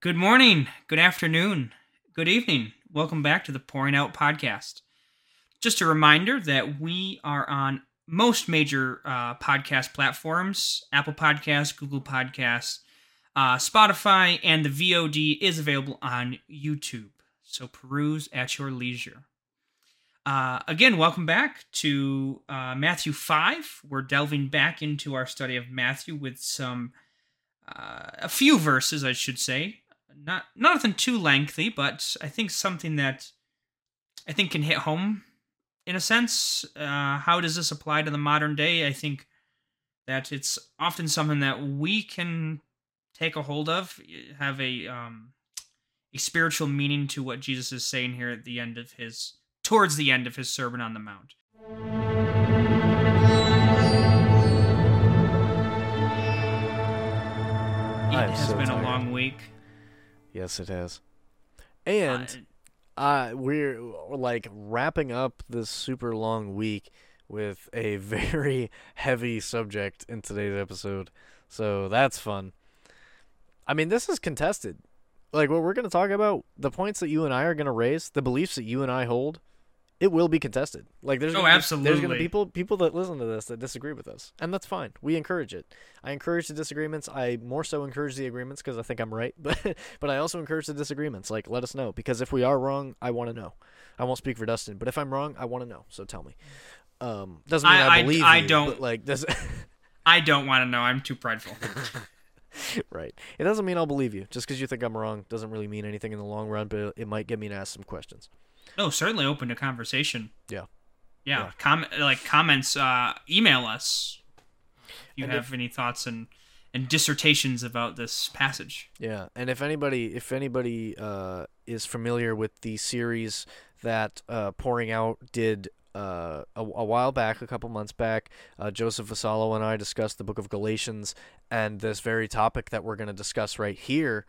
Good morning, good afternoon, good evening. Welcome back to the Pouring Out Podcast. Just a reminder that we are on most major uh, podcast platforms Apple Podcasts, Google Podcasts, uh, Spotify, and the VOD is available on YouTube. So peruse at your leisure. Uh, again, welcome back to uh, Matthew 5. We're delving back into our study of Matthew with some, uh, a few verses, I should say, not nothing too lengthy, but I think something that I think can hit home in a sense. Uh, how does this apply to the modern day? I think that it's often something that we can take a hold of, have a um, a spiritual meaning to what Jesus is saying here at the end of his towards the end of his sermon on the mount. It has so been a long week. Yes, it has. And uh, we're like wrapping up this super long week with a very heavy subject in today's episode. So that's fun. I mean, this is contested. Like what we're going to talk about, the points that you and I are going to raise, the beliefs that you and I hold, it will be contested. Like there's Oh, gonna be- there's going to be people people that listen to this that disagree with us, and that's fine. We encourage it. I encourage the disagreements. I more so encourage the agreements because I think I'm right, but but I also encourage the disagreements. Like let us know because if we are wrong, I want to know. I won't speak for Dustyn, but if I'm wrong, I want to know. So tell me. Um, doesn't mean I- I, I- believe I you, don't- But like does I don't want to know. I'm too prideful. right? It doesn't mean I'll believe you. Just because you think I'm wrong doesn't really mean anything in the long run, but it might get me to ask some questions. No, certainly open to conversation. Yeah. Yeah. Yeah. Com- like comments, uh, email us if you And have any thoughts and, and dissertations about this passage. Yeah, and if anybody if anybody uh, is familiar with the series that uh, Pouring Out did uh, a, a while back, a couple months back, uh, Joseph Vassallo and I discussed the book of Galatians, and this very topic that we're going to discuss right here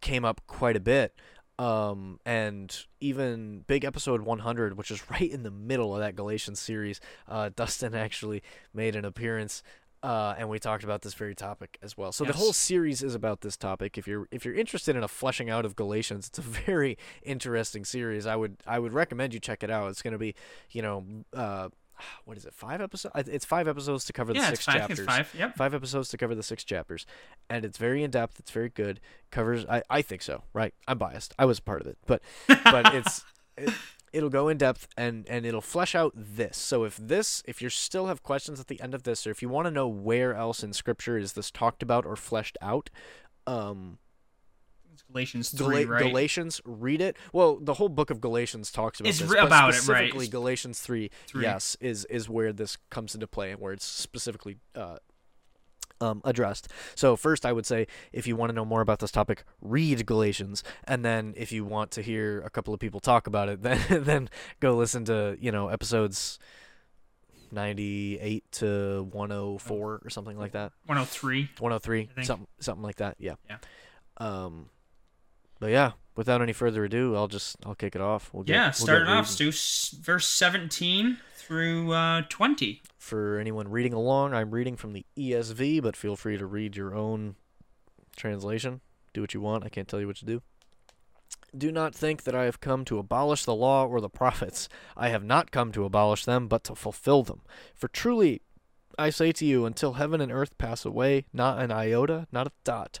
came up quite a bit. Um, and even big episode 100, which is right in the middle of that Galatians series, uh, Dustyn actually made an appearance uh, and we talked about this very topic as well. So Yes. the whole series is about this topic. If you're if you're interested in a fleshing out of Galatians, it's a very interesting series. I would I would recommend you check it out. It's going to be, you know, uh, what is it? Five episodes? It's five episodes to cover the yeah, six five. chapters. It's five. Yep. Five episodes to cover the six chapters, and it's very in depth. It's very good. Covers, I, I think so. Right? I'm biased. I was a part of it, but but it's it, it'll go in depth and and it'll flesh out this. So if this, if you still have questions at the end of this, or if you want to know where else in Scripture is this talked about or fleshed out, um, Galatians Gala- 3, right? Galatians, read it. Well, the whole book of Galatians talks about It's this, about it, right. specifically Galatians three, Three. yes, is is where this comes into play and where it's specifically uh, um, addressed. So first, I would say if you want to know more about this topic, read Galatians, and then if you want to hear a couple of people talk about it, then then go listen to you know episodes. 98 to 104 or something like that 103. 103 something something like that yeah Yeah. um but yeah without any further ado i'll just i'll kick it off we'll get, Yeah, we'll start it off. Stu. Verse 17 through uh, 20. for anyone reading along i'm reading from the esv but feel free to read your own translation do what you want i can't tell you what to do do not think that I have come to abolish the law or the prophets. I have not come to abolish them, but to fulfill them. For truly, I say to you, until heaven and earth pass away, not an iota, not a dot,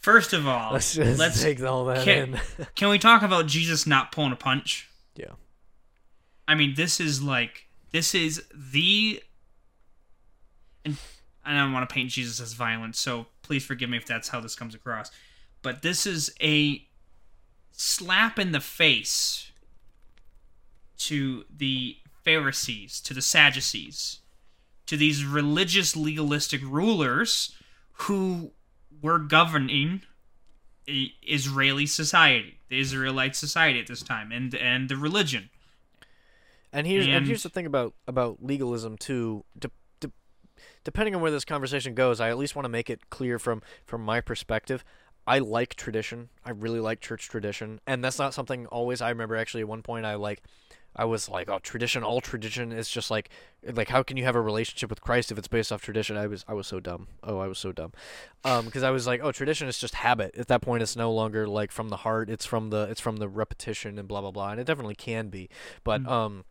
First of all, let's just let's take all that can- in. Can we talk about Jesus not pulling a punch? Yeah. I mean, this is like this is the and I don't want to paint Jesus as violent, so please forgive me if that's how this comes across. But this is a slap in the face to the Pharisees, to the Sadducees, to these religious legalistic rulers who were governing Israeli society. the Israelite society at this time and and the religion. And here's and, And- here's the thing about about legalism too. De- de- depending on where this conversation goes, I at least want to make it clear from from my perspective. I like tradition. I really like church tradition, and that's not something always. I remember actually at one point I like. I was like, oh, tradition, all tradition is just like, like, how can you have a relationship with Christ if it's based off tradition? I was, I was so dumb. Oh, I was so dumb, um, because I was like, oh, tradition is just habit. At that point, it's no longer like from the heart. It's from the, it's from the repetition and blah blah blah. And it definitely can be, but Mm. um,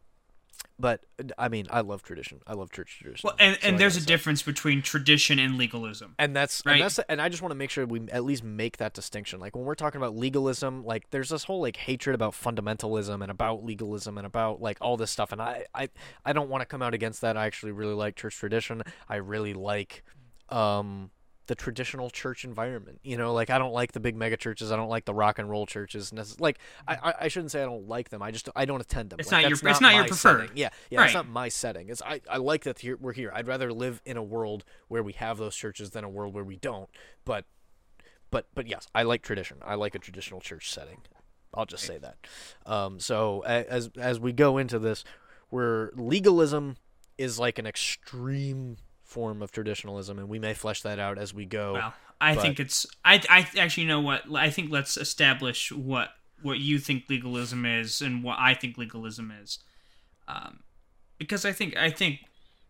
but I mean, I love tradition. I love church tradition. Well, and, So and there's a difference between tradition and legalism. and that's Right. and that's and I just want to make sure we at least make that distinction. Like when we're talking about legalism, like there's this whole like hatred about fundamentalism and about legalism and about like all this stuff. And I I I don't want to come out against that. I actually really like church tradition. I really like um the traditional church environment. You know, like I don't like the big mega churches. I don't like the rock and roll churches. necess- Like I, I, I shouldn't say I don't like them. I just I don't attend them. It's Like, not your- that's it's not your preferred. setting. Yeah, yeah. It's not my setting. It's I, I like that here, we're here. I'd rather live in a world where we have those churches than a world where we don't. But but but yes, I like tradition. I like a traditional church setting. I'll just say that. Um, so as as we go into this, where legalism is like an extreme form of traditionalism, and we may flesh that out as we go. Well, I but- think it's I I actually know what I think. Let's establish what what you think legalism is and what I think legalism is, um, because I think I think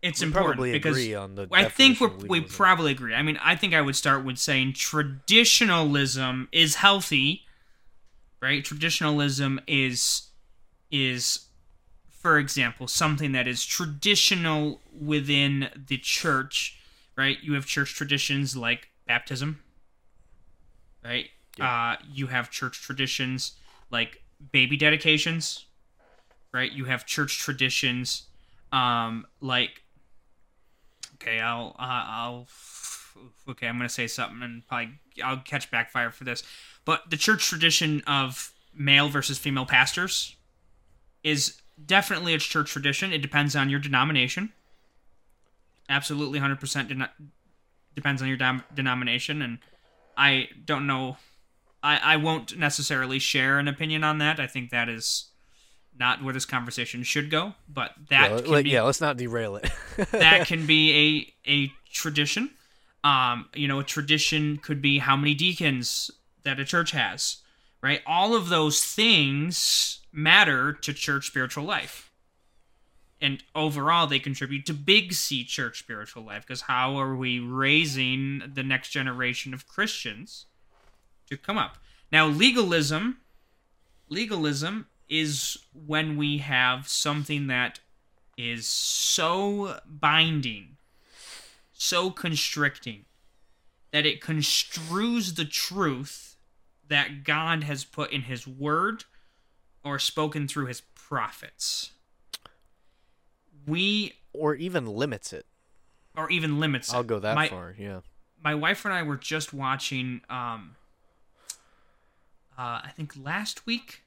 it's we important probably because agree on the. I think we're, of we probably agree. I mean, I think I would start with saying traditionalism is healthy, right? Traditionalism is is, for example, something that is traditional within the church, right? You have church traditions like baptism, right? Uh, you have church traditions like baby dedications, right? You have church traditions um, like okay, I'll uh, I'll okay, I'm gonna say something and probably I'll catch backfire for this, but the church tradition of male versus female pastors is definitely it's church tradition. It depends on your denomination. Absolutely, hundred percent depends on your dom- denomination, and I don't know. I I won't necessarily share an opinion on that. I think that is not where this conversation should go, but that Yeah, can let- be yeah, let's not derail it. that can be a a tradition. Um, you know, a tradition could be how many deacons that a church has, right? All of those things matter to church spiritual life. And overall, they contribute to big C church spiritual life because how are we raising the next generation of Christians to come up? Now, legalism, legalism is when we have something that is so binding, so constricting, that it construes the truth that God has put in His Word or spoken through His prophets. We, or even limits it. or even limits. I'll it. go that my, far. Yeah. my wife and I were just watching um uh I think last week.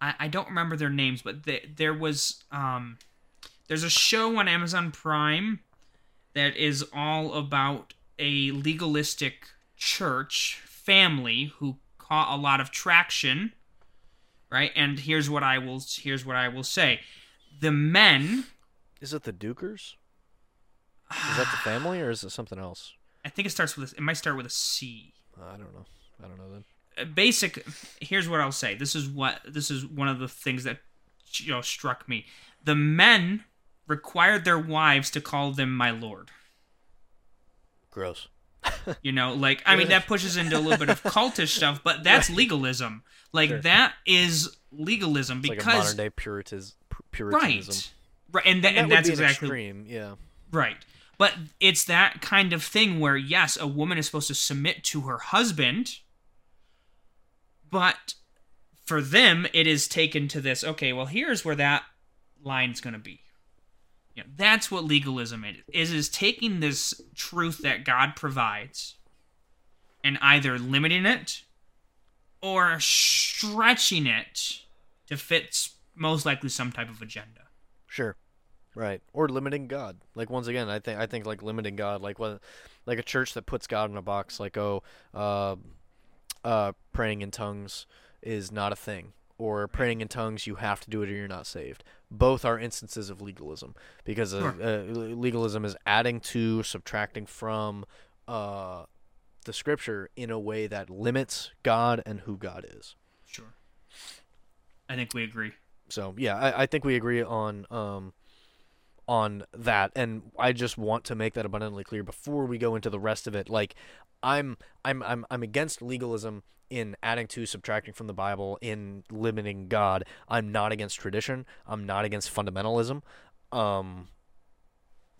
I, I don't remember their names, but the, there was um there's a show on Amazon Prime that is all about a legalistic church family who caught a lot of traction, right? And here's what I will here's what I will say. The men, Is it the Duggars? Is that the family or is it something else? I think it starts with a, it might start with a C. I don't know. I don't know then. Uh, basic here's what i'll say this is what this is one of the things that you know struck me the men required their wives to call them my lord Gross. you know like i mean that pushes into a little bit of cultish stuff but that's legalism like Sure. that is legalism It's like because modern day puritanism. right right and, tha- And that and that's exactly extreme. Yeah. Right. But it's that kind of thing where, yes, a woman is supposed to submit to her husband, but for them, it is taken to this okay, well, here's where that line's going to be. You know, that's what legalism is, is, taking this truth that God provides and either limiting it or stretching it to fit most likely some type of agenda. Sure. Right. Or limiting God. Like once again, I think I think like limiting God, like what like a church that puts God in a box, like oh, uh, uh, praying in tongues is not a thing, or praying in tongues you have to do it or you're not saved. Both are instances of legalism because uh, Sure. uh, legalism is adding to, subtracting from uh, the scripture in a way that limits God and who God is. Sure. I think we agree. So yeah, I, I think we agree on um on that, and I just want to make that abundantly clear before we go into the rest of it. Like, I'm I'm I'm I'm against legalism in adding to, subtracting from the Bible, in limiting God. I'm not against tradition. I'm not against fundamentalism. Um.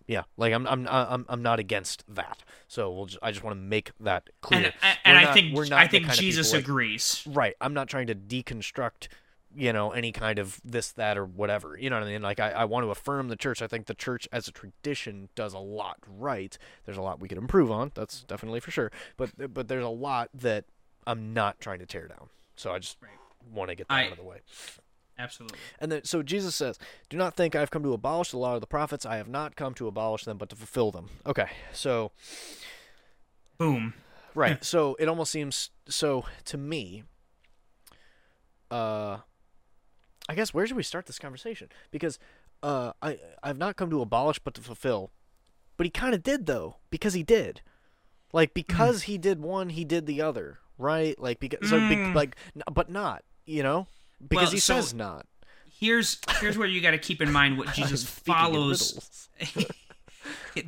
Yeah, like I'm I'm I'm I'm not against that. So we'll just, I just want to make that clear. And, and, We're I think we're not I think Jesus people like- agrees. Right. I'm not trying to deconstruct, you know, any kind of this, that, or whatever. You know what I mean? Like, I, I want to affirm the church. I think the church as a tradition does a lot right. There's a lot we could improve on. That's definitely for sure. But but there's a lot that I'm not trying to tear down. So I just Right. want to get that I- out of the way. Absolutely. And then, so Jesus says, "Do not think I have come to abolish the law of the prophets. I have not come to abolish them, but to fulfill them." Okay, so Boom. Right. So it almost seems so to me. Uh, I guess where should we start this conversation? Because uh, I I've not come to abolish but to fulfill, but he kind of did though because he did, like because he did one, he did the other, right? Like because so be, Mm. like n- but not you know because Well, he so- says not. Here's here's where you got to keep in mind what Jesus follows.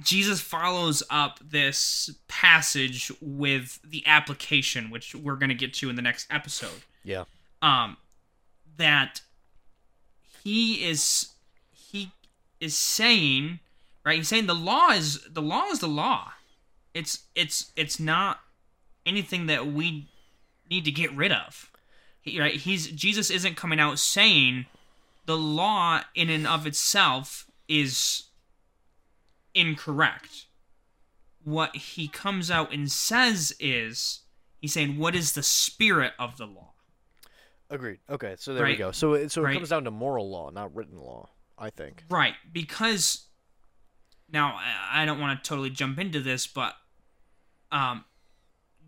Jesus follows up this passage with the application, which we're going to get to in the next episode. Yeah. Um, that he is he is saying right. He's saying the law is the law is the law. It's it's it's not anything that we need to get rid of. He, right? He's Jesus isn't coming out saying the law in and of itself is incorrect. What he comes out and says is he's saying what is the spirit of the law? Agreed. Okay, so there we go. So it so it Right. comes down to moral law, not written law. I think. Right, because now I- I don't want to totally jump into this, but um,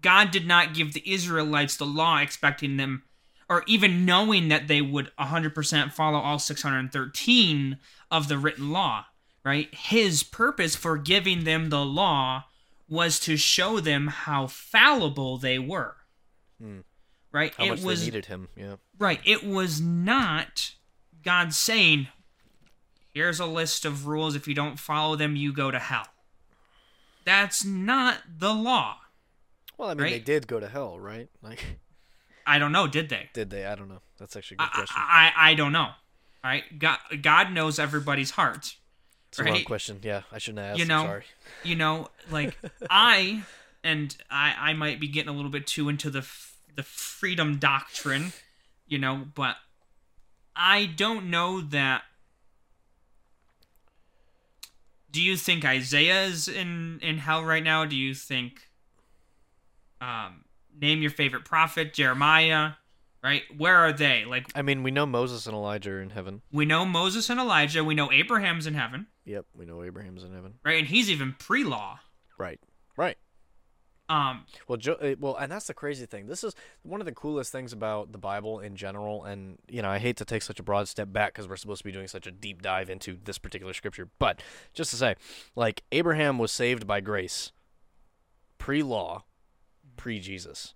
God did not give the Israelites the law expecting them, or even knowing that they would 100% follow all 613 of the written law. Right, His purpose for giving them the law was to show them how fallible they were. Hmm. Right, How it much was they needed him. Yeah. Right. It was not God saying, here's a list of rules. If you don't follow them, you go to hell. That's not the law. Well, I mean, they did go to hell, right? Like, I don't know, did they? did they? I don't know. That's actually a good I, question. I, I don't know. All right. God, God knows everybody's heart. It's a long right? question. Yeah, I shouldn't have asked. You I'm know, sorry. You know, like I, and I, I might be getting a little bit too into the f- the freedom doctrine, you know, but I don't know that. Do you think Isaiah is in in hell right now? Do you think? Um, name your favorite prophet, Jeremiah. Right? Where are they? Like I mean, we know Moses and Elijah are in heaven. we know Moses and Elijah. We know Abraham's in heaven. Yep, we know Abraham's in heaven. Right? And he's even pre-law. Right. Right. Um, Well, jo- uh, well, and that's the crazy thing. This is one of the coolest things about the Bible in general. And you know, I hate to take such a broad step back because we're supposed to be doing such a deep dive into this particular scripture. But just to say, like Abraham was saved by grace, pre-law, pre-Jesus.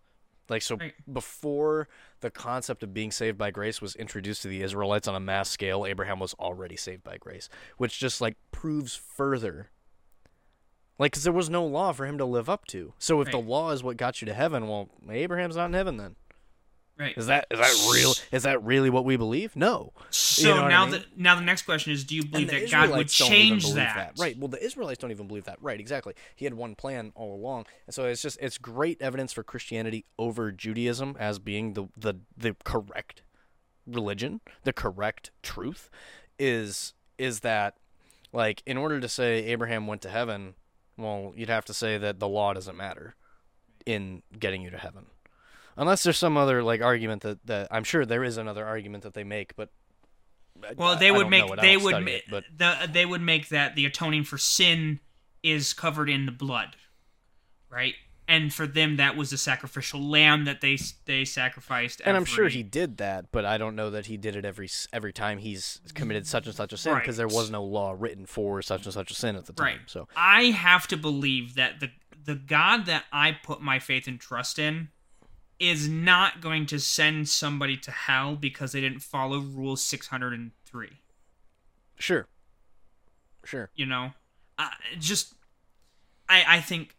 Like so, Right. before the concept of being saved by grace was introduced to the Israelites on a mass scale, Abraham was already saved by grace, which just like proves further like, because there was no law for him to live up to. So if the law is what got you to heaven, well, Abraham's not in heaven then. Right. Is that is that real? Is that really what we believe? No. So You know what I now mean? the now the next question is: Do you believe that God would Israelites don't even change believe that? Right. Well, the Israelites don't even believe that. Right. Exactly. He had one plan all along, and so it's just it's great evidence for Christianity over Judaism as being the the the correct religion, the correct truth, is is that like in order to say Abraham went to heaven, well, you'd have to say that the law doesn't matter in getting you to heaven. Unless there's some other like argument that, that I'm sure there is another argument that they make, but Well, they I would don't make. I they would ma- it, but the they would make that the atoning for sin is covered in the blood, right? and for them that was a sacrificial lamb that they they sacrificed. And I'm sure he did that, but I don't know that he did it every every time he's committed such and such a sin because there was no law written for such and such a sin at the time. Right. So I have to believe that the the God that I put my faith and trust in is not going to send somebody to hell because they didn't follow rule 603. sure, sure. You know, uh, just I I think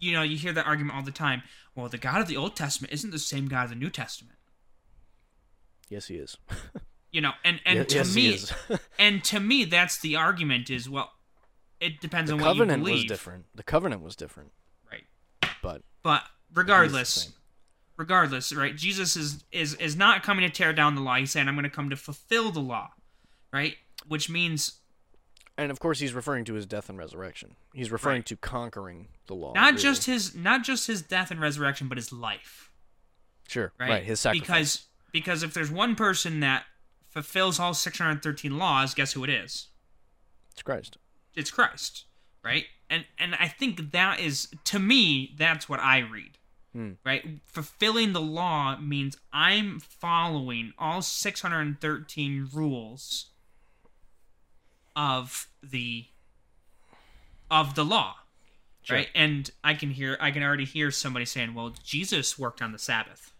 you know you hear that argument all the time. Well, the God of the Old Testament isn't the same God of the New Testament. Yes, he is. You know, and and Ye- to yes, me, and to me, that's the argument. Is well, it depends the on what you believe. covenant was different. The covenant was different, Right. but But it is the regardless, regardless, right? Jesus is is is not coming to tear down the law. He's saying, "I'm going to come to fulfill the law," right? Which means And of course, he's referring to his death and resurrection. He's referring Right. to conquering the law. not really. just his not just his death and resurrection, but his life, sure, right? right. His sacrifice. Because because if there's one person that fulfills all 613 laws, guess who it is? it's Christ. It's Christ, right? And and I think that is to me that's what I read. Hmm. Right? Fulfilling the law means I'm following all 613 rules of the of the law. Sure. Right? And I can hear I can already hear somebody saying, "Well, Jesus worked on the Sabbath."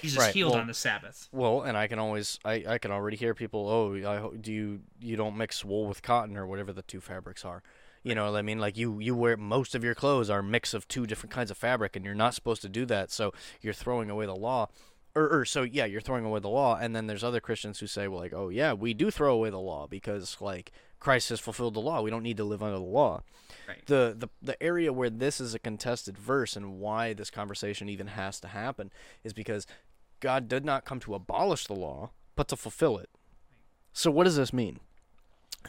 Jesus Right, healed well- on the Sabbath. Well, and I can always, I, I can already hear people. Oh, I, do you you don't mix wool with cotton or whatever the two fabrics are. You know what I mean? Like you you wear most of your clothes are a mix of two different kinds of fabric, and you're not supposed to do that. So you're throwing away the law. Or, or so yeah, you're throwing away the law, and then there's other Christians who say, well, like, oh yeah, we do throw away the law because like Christ has fulfilled the law. We don't need to live under the law. Right. The, the the area where this is a contested verse and why this conversation even has to happen is because God did not come to abolish the law, but to fulfill it. So what does this mean?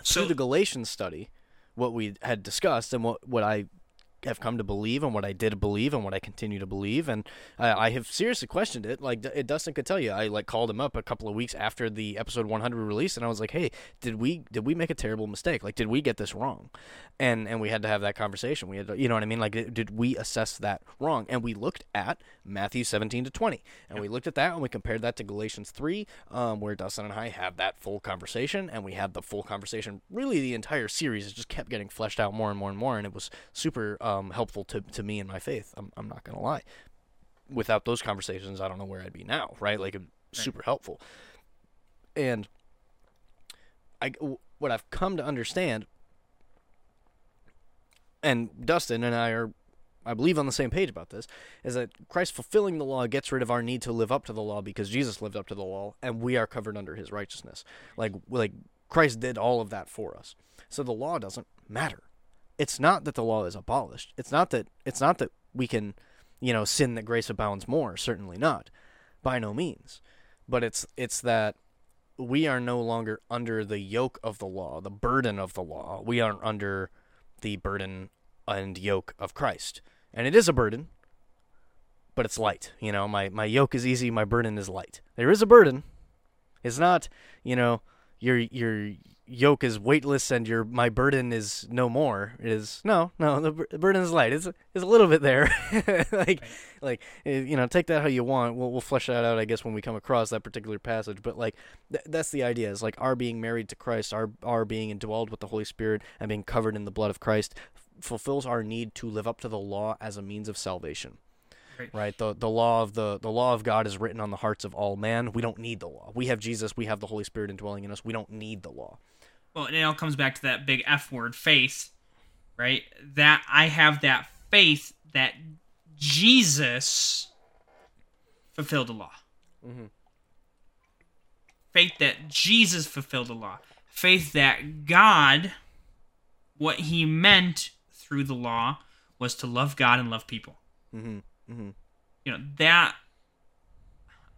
So- Through the Galatians study, what we had discussed and what, what I have come to believe and what I did believe and what I continue to believe and I, I have seriously questioned it. Like D- Dustyn could tell you, I like called him up a couple of weeks after the episode 100 release and I was like, "Hey, did we did we make a terrible mistake? Like, did we get this wrong?" And and we had to have that conversation. We had, to, you know what I mean? Like, did we assess that wrong? And we looked at Matthew 17 to 20, and we looked at that and we compared that to Galatians 3, um, where Dustyn and I had that full conversation, and we had the full conversation. Really, the entire series it just kept getting fleshed out more and more and more, and it was super um, helpful to to me and my faith. I'm I'm not gonna lie. Without those conversations, I don't know where I'd be now. Right? Like, super helpful. And I what I've come to understand and Dustyn and I are, I believe, on the same page about this, is that Christ fulfilling the law gets rid of our need to live up to the law because Jesus lived up to the law, and we are covered under His righteousness. Like, like Christ did all of that for us. So the law doesn't matter. It's not that the law is abolished. It's not that. It's not that we can, you know, sin that grace abounds more. Certainly not, by no means. But it's it's that we are no longer under the yoke of the law, the burden of the law. We are under the burden and yoke of Christ. And it is a burden, but it's light. You know, my, my yoke is easy, my burden is light. There is a burden. It's not, you know, your your yoke is weightless and your my burden is no more. It is no, no, the, bur- the burden is light. It's it's a little bit there. like like eh, you know, take that how you want. We'll we'll flesh that out I guess when we come across that particular passage, but like th- that's the idea. Is like our being married to Christ, our our being indwelled with the Holy Spirit and being covered in the blood of Christ f- fulfills our need to live up to the law as a means of salvation. Right. Right. The the law of the the law of God is written on the hearts of all man. We don't need the law. We have Jesus, we have the Holy Spirit indwelling in us. We don't need the law. Well, and it all comes back to that big F word, faith, right? That I have that faith that Jesus fulfilled the law. Mhm. Faith that Jesus fulfilled the law. Faith that God, what he meant through the law was to love God and love people. Mhm. Mhm. You know, that.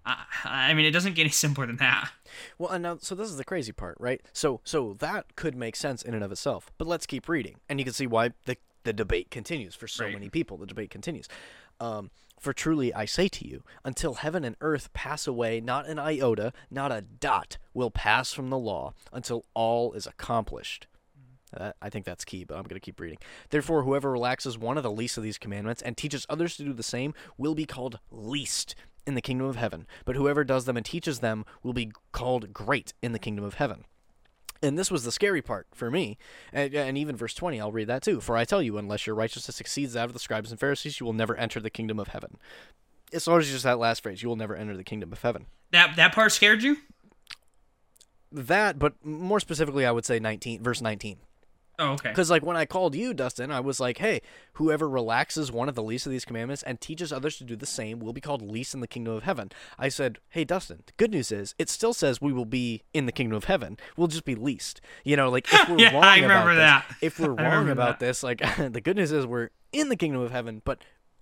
I, I mean, it doesn't get any simpler than that. Well, and now, so this is the crazy part, right? So, so that could make sense in and of itself. But let's keep reading, and you can see why the the debate continues for so Right. many people. The debate continues. Um, for truly I say to you, until heaven and earth pass away, not an iota, not a dot will pass from the law until all is accomplished. Uh, I think that's key, but I'm going to keep reading. Therefore, whoever relaxes one of the least of these commandments and teaches others to do the same will be called least in the kingdom of heaven. But whoever does them and teaches them will be called great in the kingdom of heaven. And this was the scary part for me. And, and, even verse 20, I'll read that too. For I tell you, unless your righteousness exceeds that of the scribes and Pharisees, you will never enter the kingdom of heaven. As long as just that last phrase, you will never enter the kingdom of heaven. That that part scared you? That, but more specifically, I would say 19, verse 19. Oh, okay. Because like when I called you, Dustyn, I was like, "Hey, whoever relaxes one of the least of these commandments and teaches others to do the same will be called least in the kingdom of heaven." I said, "Hey, Dustyn, the good news is it still says we will be in the kingdom of heaven. We'll just be least." You know, like if we're yeah, wrong I remember about that. this, if we're wrong about that. this, like the good news is we're in the kingdom of heaven, but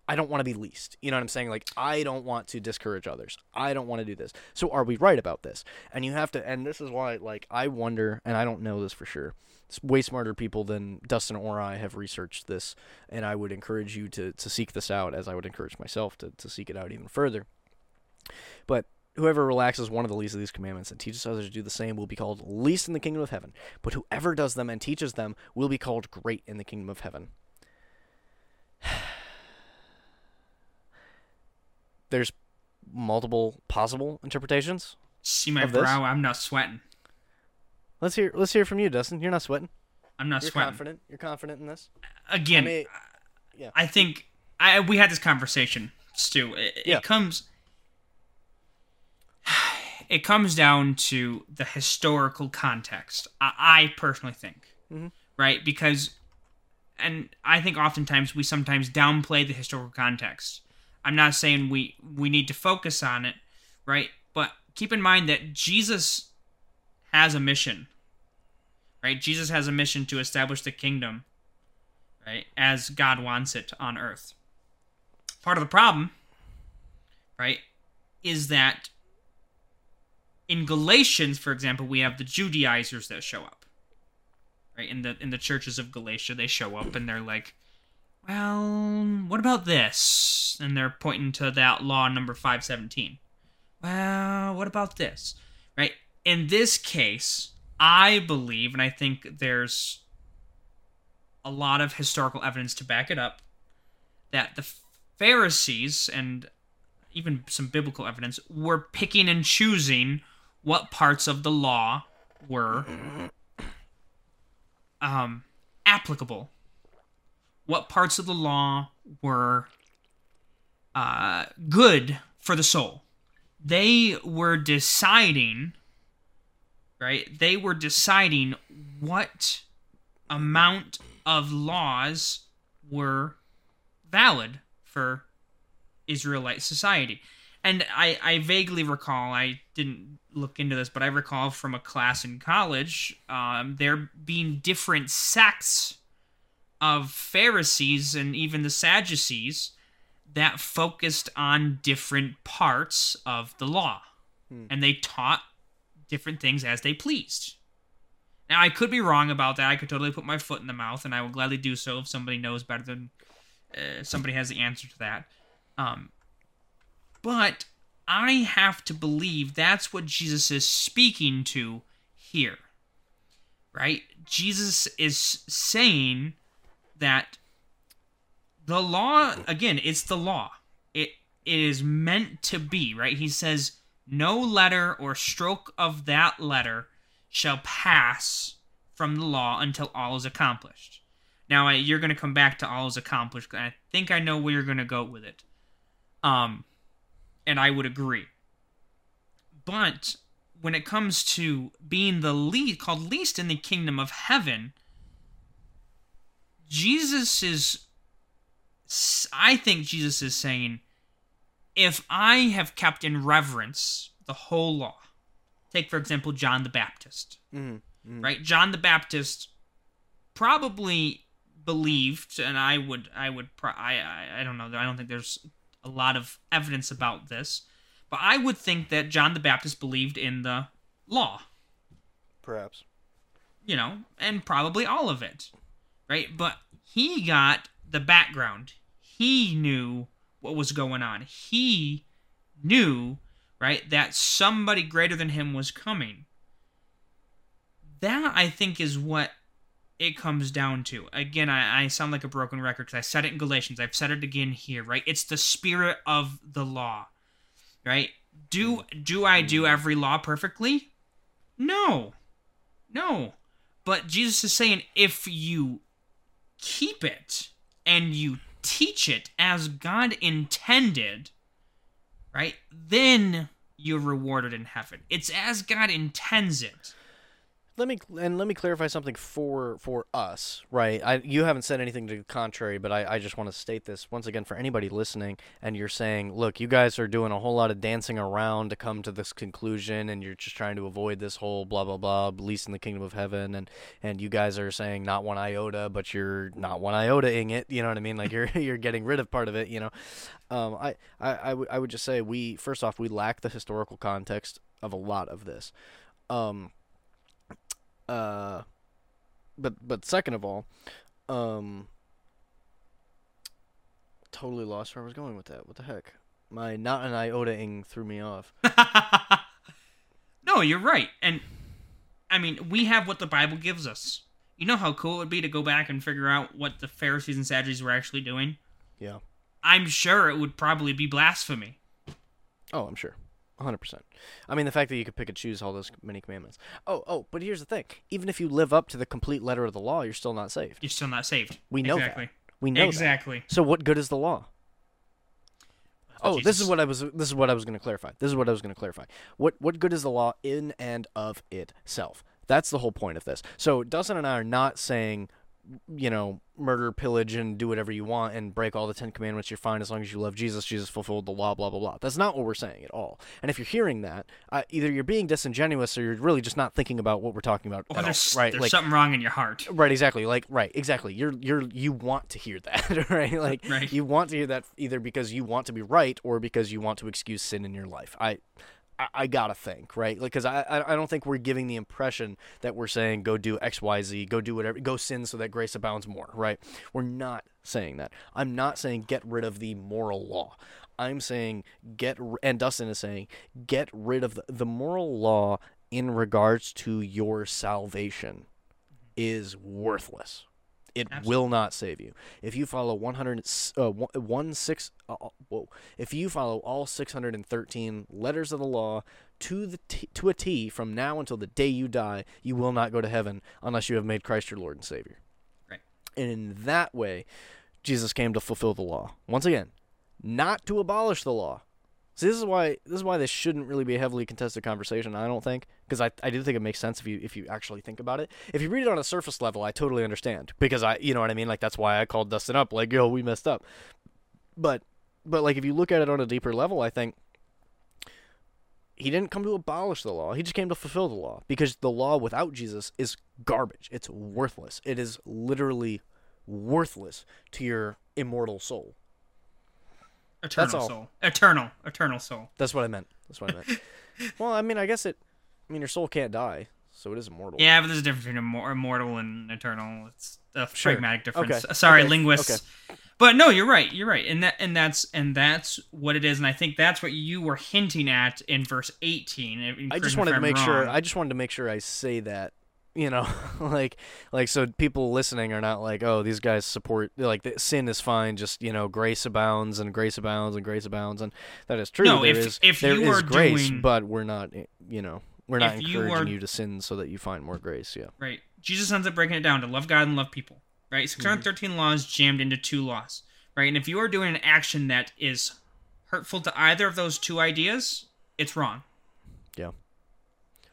I don't want to be least. You know what I'm saying? Like I don't want to discourage others. I don't want to do this. So are we right about this? And you have to and this is why like I wonder and I don't know this for sure. Way smarter people than Dustyn or I have researched this and I would encourage you to to seek this out as I would encourage myself to to seek it out even further. But Whoever relaxes one of the least of these commandments and teaches others to do the same will be called least in the kingdom of heaven. But whoever does them and teaches them will be called great in the kingdom of heaven. There's multiple possible interpretations. See my brow? I'm not sweating. Let's hear let's hear from you, Dustyn. You're not sweating. I'm not You're sweating. confident. You're confident in this. Again, I mean, yeah. I think I we had this conversation, Stu. It, Yeah. it comes it comes down to the historical context. I, I personally think, Mhm. right? Because, and I think oftentimes we sometimes downplay the historical context. I'm not saying we we need to focus on it, right? But keep in mind that Jesus has a mission, right? Jesus has a mission to establish the kingdom, right, as God wants it on earth. Part of the problem, right, is that in Galatians, for example, we have the Judaizers that show up. Right? In the in the churches of Galatia, they show up and they're like, Well, what about this? And they're pointing to that law number five seventeen. Well, what about this? Right? In this case, I believe, and I think there's a lot of historical evidence to back it up, that the Pharisees and even some biblical evidence were picking and choosing what parts of the law were um, applicable, what parts of the law were uh, good for the soul. They were deciding, right? They were deciding what amount of laws were valid for Israelite society. And I, I vaguely recall, I didn't look into this, but I recall from a class in college, um, there being different sects of Pharisees and even the Sadducees that focused on different parts of the law. Hmm. And they taught different things as they pleased. Now, I could be wrong about that. I could totally put my foot in the mouth, and I will gladly do so if somebody knows better than uh, somebody has the answer to that. Um, but I have to believe that's what Jesus is speaking to here. Right? Jesus is saying that the law again, it's the law. It it is meant to be, right? He says no letter or stroke of that letter shall pass from the law until all is accomplished. Now I, you're going to come back to all is accomplished. I think I know where you're going to go with it. Um, and I would agree. But when it comes to being the least called least in the kingdom of heaven, Jesus is I think Jesus is saying if I have kept in reverence the whole law. Take for example John the Baptist Mm, mm. right? John the Baptist probably believed, and I would, I would, pro- I, I, I don't know. I don't think there's a lot of evidence about this, but I would think that John the Baptist believed in the law, Perhaps. you know, and probably all of it, right? But he got the background. He knew what was going on. He knew, right, that somebody greater than him was coming. That I think is what it comes down to. Again, I, I sound like a broken record because I said it in Galatians. I've said it again here, right? It's the spirit of the law, right? Do do I do every law perfectly? No, no. But Jesus is saying if you keep it and you teach it as God intended, right? Then you're rewarded in heaven. It's as God intends it. Let me and let me clarify something for for us, right? I you haven't said anything to the contrary, but I, I just want to state this once again for anybody listening. And you're saying, look, you guys are doing a whole lot of dancing around to come to this conclusion, and you're just trying to avoid this whole blah blah blah, least in the kingdom of heaven, and and you guys are saying not one iota, but you're not one iota iotaing it. You know what I mean? Like you're you're getting rid of part of it. You know, um, I I I would I would just say we first off we lack the historical context of a lot of this. Um, uh, but but second of all, um, totally lost where I was going with that. What the heck? My not an iota-ing threw me off. no, you're right. And I mean, we have what the Bible gives us. You know how cool it would be to go back and figure out what the Pharisees and Sadducees were actually doing? Yeah. I'm sure it would probably be blasphemy. Oh, I'm sure. 100%. I mean, the fact that you could pick and choose all those many commandments. Oh, oh, but here's the thing. Even if you live up to the complete letter of the law, you're still not saved. You're still not saved. We know exactly. that. We know exactly. That. So what good is the law? Oh, Jesus. this is what I was. This is what I was going to clarify. This is what I was going to clarify. What what good is the law in and of itself? That's the whole point of this. So Dustyn and I are not saying, you know, murder, pillage, and do whatever you want and break all the Ten Commandments. You're fine as long as you love Jesus. Jesus fulfilled the law. Blah blah blah. That's not what we're saying at all. And if you're hearing that, uh, either you're being disingenuous or you're really just not thinking about what we're talking about. Or at there's, all, right? there's like something wrong in your heart. Right, exactly. Like right, exactly. You're you're you want to hear that, right? Like Right. you want to hear that either because you want to be right or because you want to excuse sin in your life. I I, gotta think, right? Like, because I, I don't think we're giving the impression that we're saying go do X Y Z, go do whatever, go sin so that grace abounds more, right? We're not saying that. I'm not saying get rid of the moral law. I'm saying get and Dustyn is saying get rid of the, the moral law in regards to your salvation is worthless. It will not save you. If you follow 100 s- uh, one, one six uh, uh, whoa, if you follow all 613 letters of the law to the t- to a T from now until the day you die, you will not go to heaven unless you have made Christ your Lord and Savior. Right. And in that way, Jesus came to fulfill the law. Once again, not to abolish the law. See, this is why this is why this shouldn't really be a heavily contested conversation. I don't think because I, I do think it makes sense if you if you actually think about it. If you read it on a surface level, I totally understand because I you know what I mean. Like that's why I called Dustyn up. Like yo, we messed up. But but like if you look at it on a deeper level, I think he didn't come to abolish the law. He just came to fulfill the law because the law without Jesus is garbage. It's worthless. It is literally worthless to your immortal soul. Eternal all. soul. Eternal. Eternal soul. That's what I meant. That's what I meant. well, I mean, I guess it. I mean, your soul can't die, so it is immortal. Yeah, but there's a difference between immor- immortal and eternal. It's a Sure. pragmatic difference. Okay. Sorry, Okay. linguists. But no, you're right. You're right, and that and that's and that's what it is, and I think that's what you were hinting at in verse 18. and I just wanted to make sure. I just wanted to make sure I say that. You know, like, like so people listening are not like, oh, these guys support like the, sin is fine, just you know, grace abounds and grace abounds and grace abounds, and that is true. No, There if- is- if there you is are grace, doing- but we're not, eh, you know, we're not If you encouraging are- you to sin so that you find more grace. Yeah. right. Jesus ends up breaking it down to love God and love people. Mm-hmm. Right. 613 laws jammed into two laws. Right. And if you are doing an action that is hurtful to either of those two ideas, it's wrong. Yeah.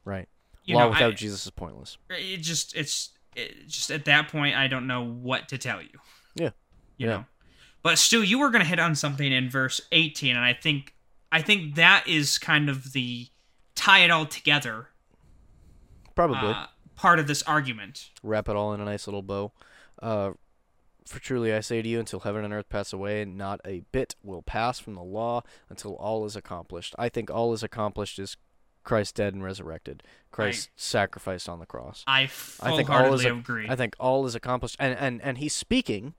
Right. You Law know, without I- Jesus is pointless. it just it's it just at that point I don't know what to tell you. Yeah. You Yeah. know. But Stu, you were gonna hit on something in verse eighteen, and I think I think that is kind of the tie it all together Probably. uh, part of this argument. wrap it all in a nice little bow. Uh, for truly I say to you, until heaven and earth pass away, not a bit will pass from the law until all is accomplished. I think all is accomplished is Christ dead and resurrected, Christ sacrificed on the cross. I I think all is agree. I think all is accomplished, and and and he's speaking.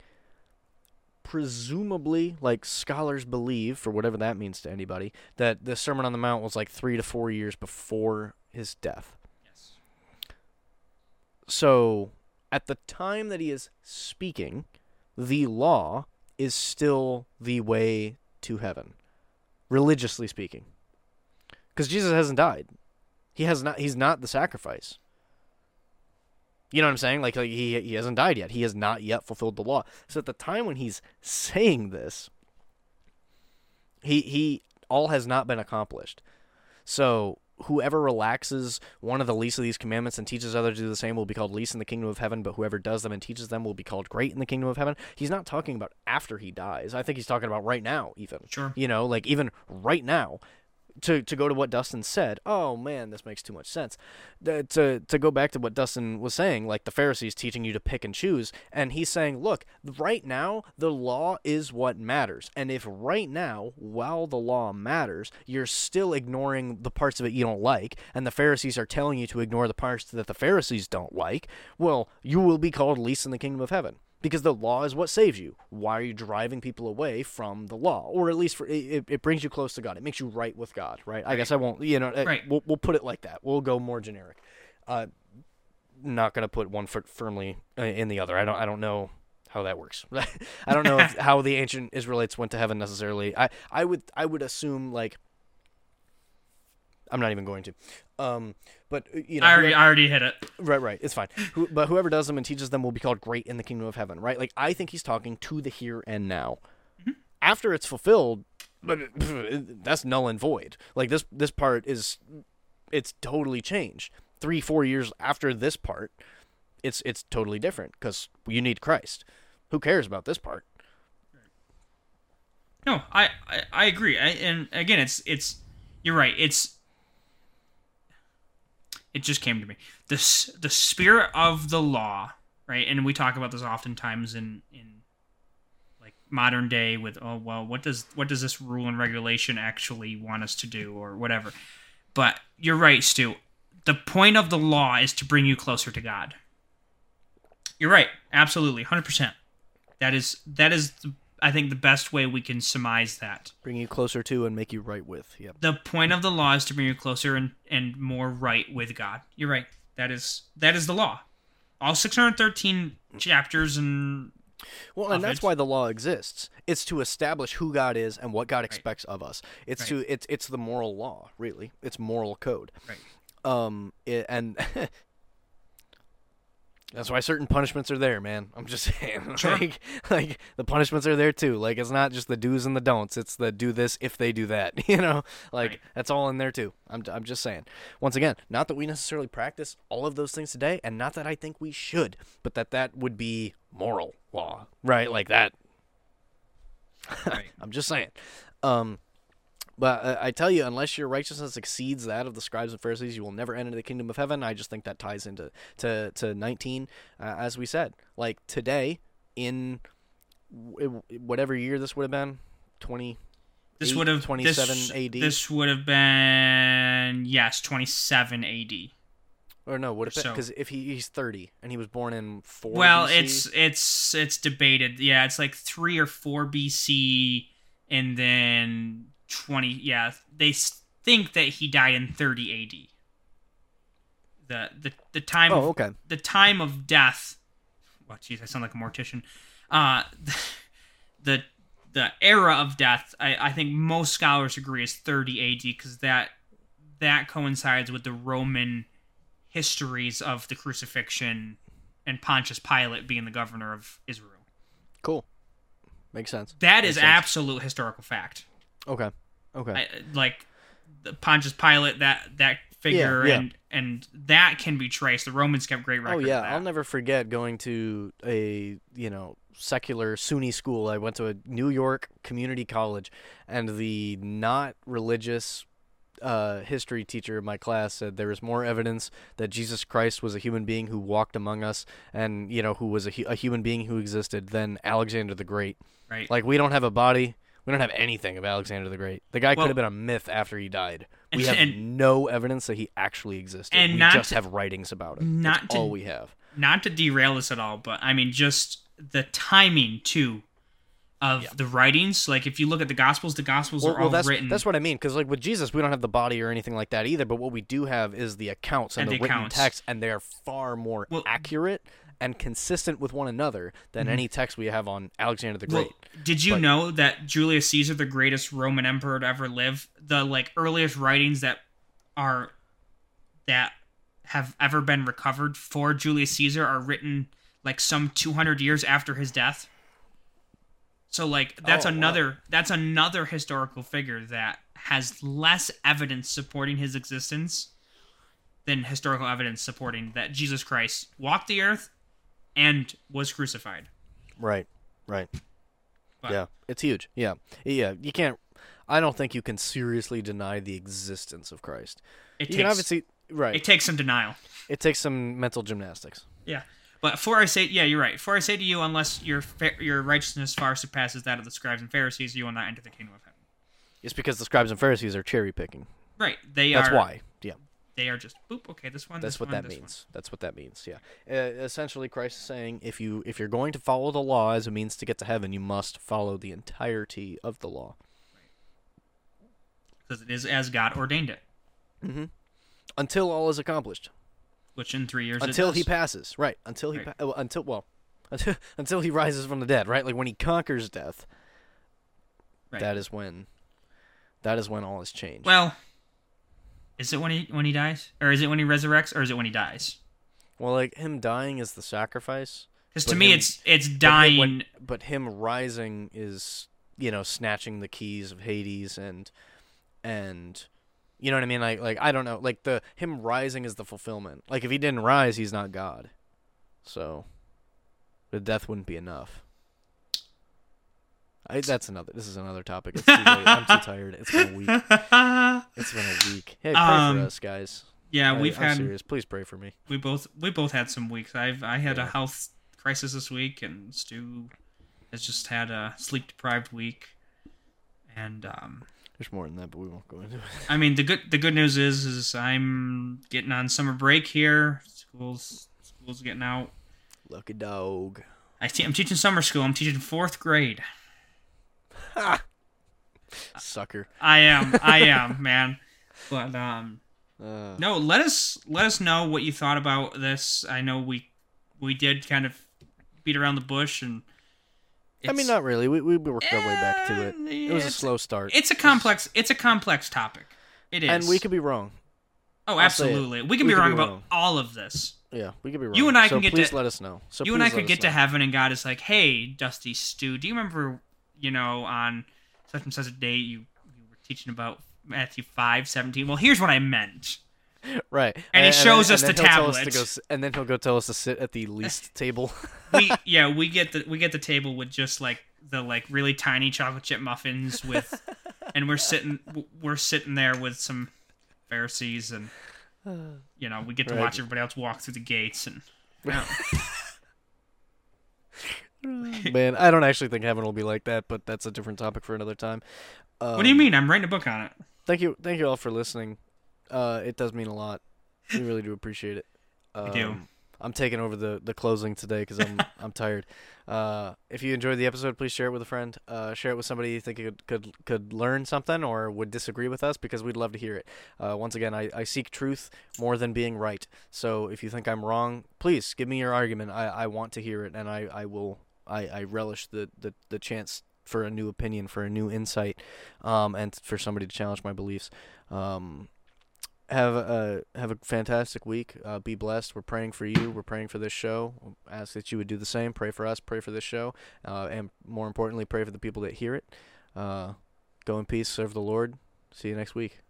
Presumably, like scholars believe, for whatever that means to anybody, that the Sermon on the Mount was like three to four years before his death. yes. So at the time that he is speaking, the law is still the way to heaven, religiously speaking. Because Jesus hasn't died. He has not. He's not the sacrifice. You know what I'm saying? Like, like he he hasn't died yet. He has not yet fulfilled the law. So at the time when he's saying this, he he all has not been accomplished. So whoever relaxes one of the least of these commandments and teaches others to do the same will be called least in the kingdom of heaven, but whoever does them and teaches them will be called great in the kingdom of heaven. He's not talking about after he dies. I think he's talking about right now, even. Sure. You know, like even right now, to to go to what Dustyn said. Oh man, this makes too much sense. To to go back to what Dustyn was saying, like the Pharisees teaching you to pick and choose, and he's saying, look, right now the law is what matters, and if right now, while the law matters, you're still ignoring the parts of it you don't like, and the Pharisees are telling you to ignore the parts that the Pharisees don't like, well, you will be called least in the kingdom of heaven because the law is what saves you. Why are you driving people away from the law, or at least for, it, it brings you close to God? It makes you right with God, right? I guess I won't, you know, uh, Right. we'll we'll put it like that. We'll go more generic. Uh, not gonna put one foot firmly uh, in the other. I don't I don't know how that works. I don't know if, how the ancient Israelites went to heaven necessarily. I I would I would assume like. I'm not even going to. Um, but uh, you know, I already, whoever- I already hit it. Right, right. It's fine. Who, but whoever does them and teaches them will be called great in the kingdom of heaven, right? Like I think he's talking to the here and now. After it's fulfilled, but that's null and void. Like this this part is it's totally changed. 3 4 years after this part, it's it's totally different cuz you need Christ. Who cares about this part? No, I, I, I agree. I, and again, it's it's you're right. It's it just came to me. The the spirit of the law, right? And we talk about this oftentimes in in like modern day with oh well, what does what does this rule and regulation actually want us to do or whatever. But you're right, Stu. The point of the law is to bring you closer to God. You're right. Absolutely. 100%. That is that is the, I think the best way we can surmise that. Bring you closer to and make you right with. Yep. The point of the law is to bring you closer and, and more right with God. You're right. That is that is the law. All 613 chapters and Well, and that's why the law exists. It's to establish who God is and what God expects of us. It's Right. to it's it's the moral law, really. It's moral code. Right. Um, it, and that's why certain punishments are there, man. I'm just saying, Sure. like, like the punishments are there too. Like, it's not just the do's and the don'ts. It's the do this if they do that. You know, like Right. that's all in there too. I'm I'm just saying. Once again, not that we necessarily practice all of those things today, and not that I think we should, but that that would be moral law, right? Like that. Right. I'm just saying. Um, but uh, I tell you, unless your righteousness exceeds that of the scribes and Pharisees, you will never enter the kingdom of heaven. I just think that ties into to to 19, uh, as we said. Like today, in w- whatever year this would have been, 20. this would have 27 this, AD? This would have been yes, 27 AD. Or no, would have been So- because if he, he's 30 and he was born in 4 Well, BC, it's it's it's debated. Yeah, it's like 3 or 4 BC and then 20 yeah, they think that he died in 30 AD. The the the time oh of okay. the time of death. Well, jeez, I sound like a mortician. Uh, the the era of death, I, I think most scholars agree is 30 AD because that that coincides with the Roman histories of the crucifixion and Pontius Pilate being the governor of Israel. Cool. Makes sense. That Makes is sense. absolute historical fact. Okay. Okay. I, like the Pontius Pilate, that that figure, yeah. and and that can be traced. The Romans kept great records. Oh yeah. I'll never forget going to a you know secular Sunni school. I went to a New York community college, and the not religious uh, history teacher in my class said there is more evidence that Jesus Christ was a human being who walked among us, and you know who was a, hu- a human being who existed than Alexander the Great. right. Like we don't have a body. We don't have anything of Alexander the Great. The guy Well- could have been a myth after he died. We have and- no evidence that he actually existed. and we not just to- have writings about it. not That's to- all we have. not to derail this at all, but I mean just the timing too of Yeah. the writings. Like if you look at the Gospels, the Gospels Well, are well, all that's written. that's what I mean. Because like with Jesus, we don't have the body or anything like that either. But what we do have is the accounts and, And the, the written accounts. text, and they are far more Well, accurate and consistent with one another than Mhm. any text we have on Alexander the Great. Well, did you But- know that Julius Caesar, the greatest Roman emperor to ever live, the like earliest writings that are that have ever been recovered for Julius Caesar are written like some 200 years after his death. So like that's Oh, wow. another that's another historical figure that has less evidence supporting his existence than historical evidence supporting that Jesus Christ walked the earth and was crucified. Right. Right. But- yeah, it's huge. Yeah. Yeah, you can't I don't think you can seriously deny the existence of Christ. It You takes obviously right. it takes some denial. it takes some mental gymnastics. Yeah. But for I say, yeah, you're right. For I say to you, unless your your righteousness far surpasses that of the scribes and Pharisees, you will not enter the kingdom of heaven. It's because the scribes and Pharisees are cherry picking. Right. They That's are. why. They are just boop. Okay, this one. That's this what one, that means. That's what that means. Yeah. Uh, essentially, Christ is saying if you if you're going to follow the law as a means to get to heaven, you must follow the entirety of the law. Because it is as God ordained it, Mm-hmm. Until all is accomplished. which in three years. Until he passes. Right. Until he Right. pa- until well, until, until he rises from the dead. Right. Like when he conquers death. Right. That is when. That is when all is changed. Well, is it when he when he dies, or is it when he resurrects, or is it when he dies? well, like him dying is the sacrifice. Because to me, him- it's it's But him- dying. when- but him rising is you know snatching the keys of Hades and and you know what I mean like like I don't know like the him rising is the fulfillment like if he didn't rise he's not God so the death wouldn't be enough I, that's another this is another topic it's too late I'm too tired it's been a week it's been a week hey pray Um, for us guys yeah, I- we've I'm had serious please pray for me we both we both had some weeks. I've I had a health crisis this week, and Stu has just had a sleep deprived week. And um, there's more than that but we won't go into it I mean the good the good news is is I'm getting on summer break here. School's school's getting out. lucky dog I te- I'm teaching summer school. I'm teaching fourth grade. Sucker I am. I am, man. But um, uh, no. Let us let us know what you thought about this. I know we we did kind of beat around the bush, and I mean, not really. We we worked our way back to it. Eh, It was a slow start, It's a complex. It's a complex topic. It is, and we could be wrong. Oh, I'll absolutely. We can We be wrong be about all of this. Yeah, we could be wrong. You and I so can get please to- let us know. So you and I could get us to heaven, and God is like, "Hey, Dusty Stew, do you remember, you know, on such and such a date you you were teaching about Matthew five seventeen? Well, here's what I meant. right, And he shows then- us and the tell us to go and then he'll go tell us to sit at the least table. We yeah, we get the we get the table with just like the like really tiny chocolate chip muffins with, and we're sitting we're sitting there with some Pharisees and you know we get to Right. watch everybody else walk through the gates and. yeah. Man, I don't actually think heaven will be like that, but that's a different topic for another time. Um, what do you mean? I'm writing a book on it. Thank you, thank you all for listening. Uh, it does mean a lot. We really do appreciate it. Um, We do. I'm taking over the, the closing today because I'm I'm tired. Uh, if you enjoyed the episode, please share it with a friend. Uh, share it with somebody you think could could could learn something or would disagree with us because we'd love to hear it. Uh, once again, I, I seek truth more than being right. So if you think I'm wrong, please give me your argument. I, I want to hear it, and I, I will I, I relish the, the, the chance for a new opinion, for a new insight, um, and for somebody to challenge my beliefs. Um, have a have a fantastic week. Uh, be blessed. We're praying for you. We're praying for this show. Ask that you would do the same. Pray for us. Pray for this show, uh, and more importantly, pray for the people that hear it. Uh, go in peace. Serve the Lord. See you next week.